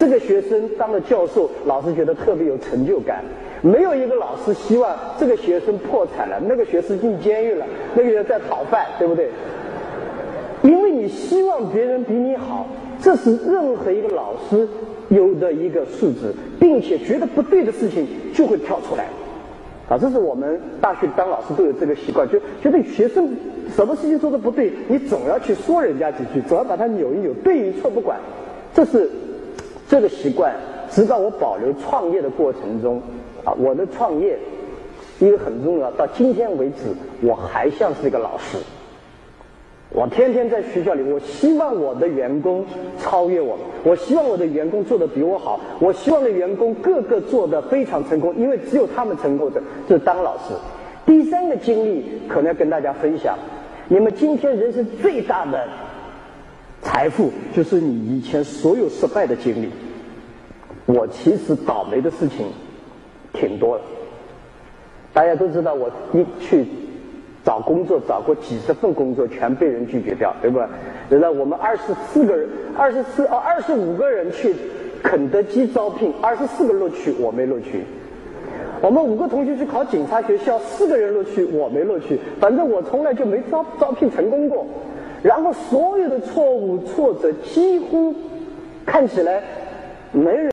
这个学生当了教授，老师觉得特别有成就感。没有一个老师希望这个学生破产了，那个学生进监狱了，那个人在讨饭，对不对？因为你希望别人比你好，这是任何一个老师有的一个素质，并且觉得不对的事情就会跳出来。啊，这是我们大学当老师都有这个习惯，就觉得学生什么事情做的不对，你总要去说人家几句，总要把他扭一扭，对与错不管。这是这个习惯，直到我保留创业的过程中，啊，我的创业一个很重要，到今天为止，我还像是一个老师。我天天在学校里，我希望我的员工超越我，我希望我的员工做的比我好，我希望的员工个个做的非常成功，因为只有他们成功的，就是当老师。第三个经历可能要跟大家分享，你们今天人生最大的财富就是你以前所有失败的经历。我其实倒霉的事情挺多的，大家都知道我一去。找工作找过几十份工作，全被人拒绝掉，对吧？原来我们二十四个人，二十四哦，二十五个人去肯德基招聘，二十四个录取，我没录取。我们五个同学去考警察学校，四个人录取，我没录取。反正我从来就没招招聘成功过。然后所有的错误挫折，几乎看起来没人。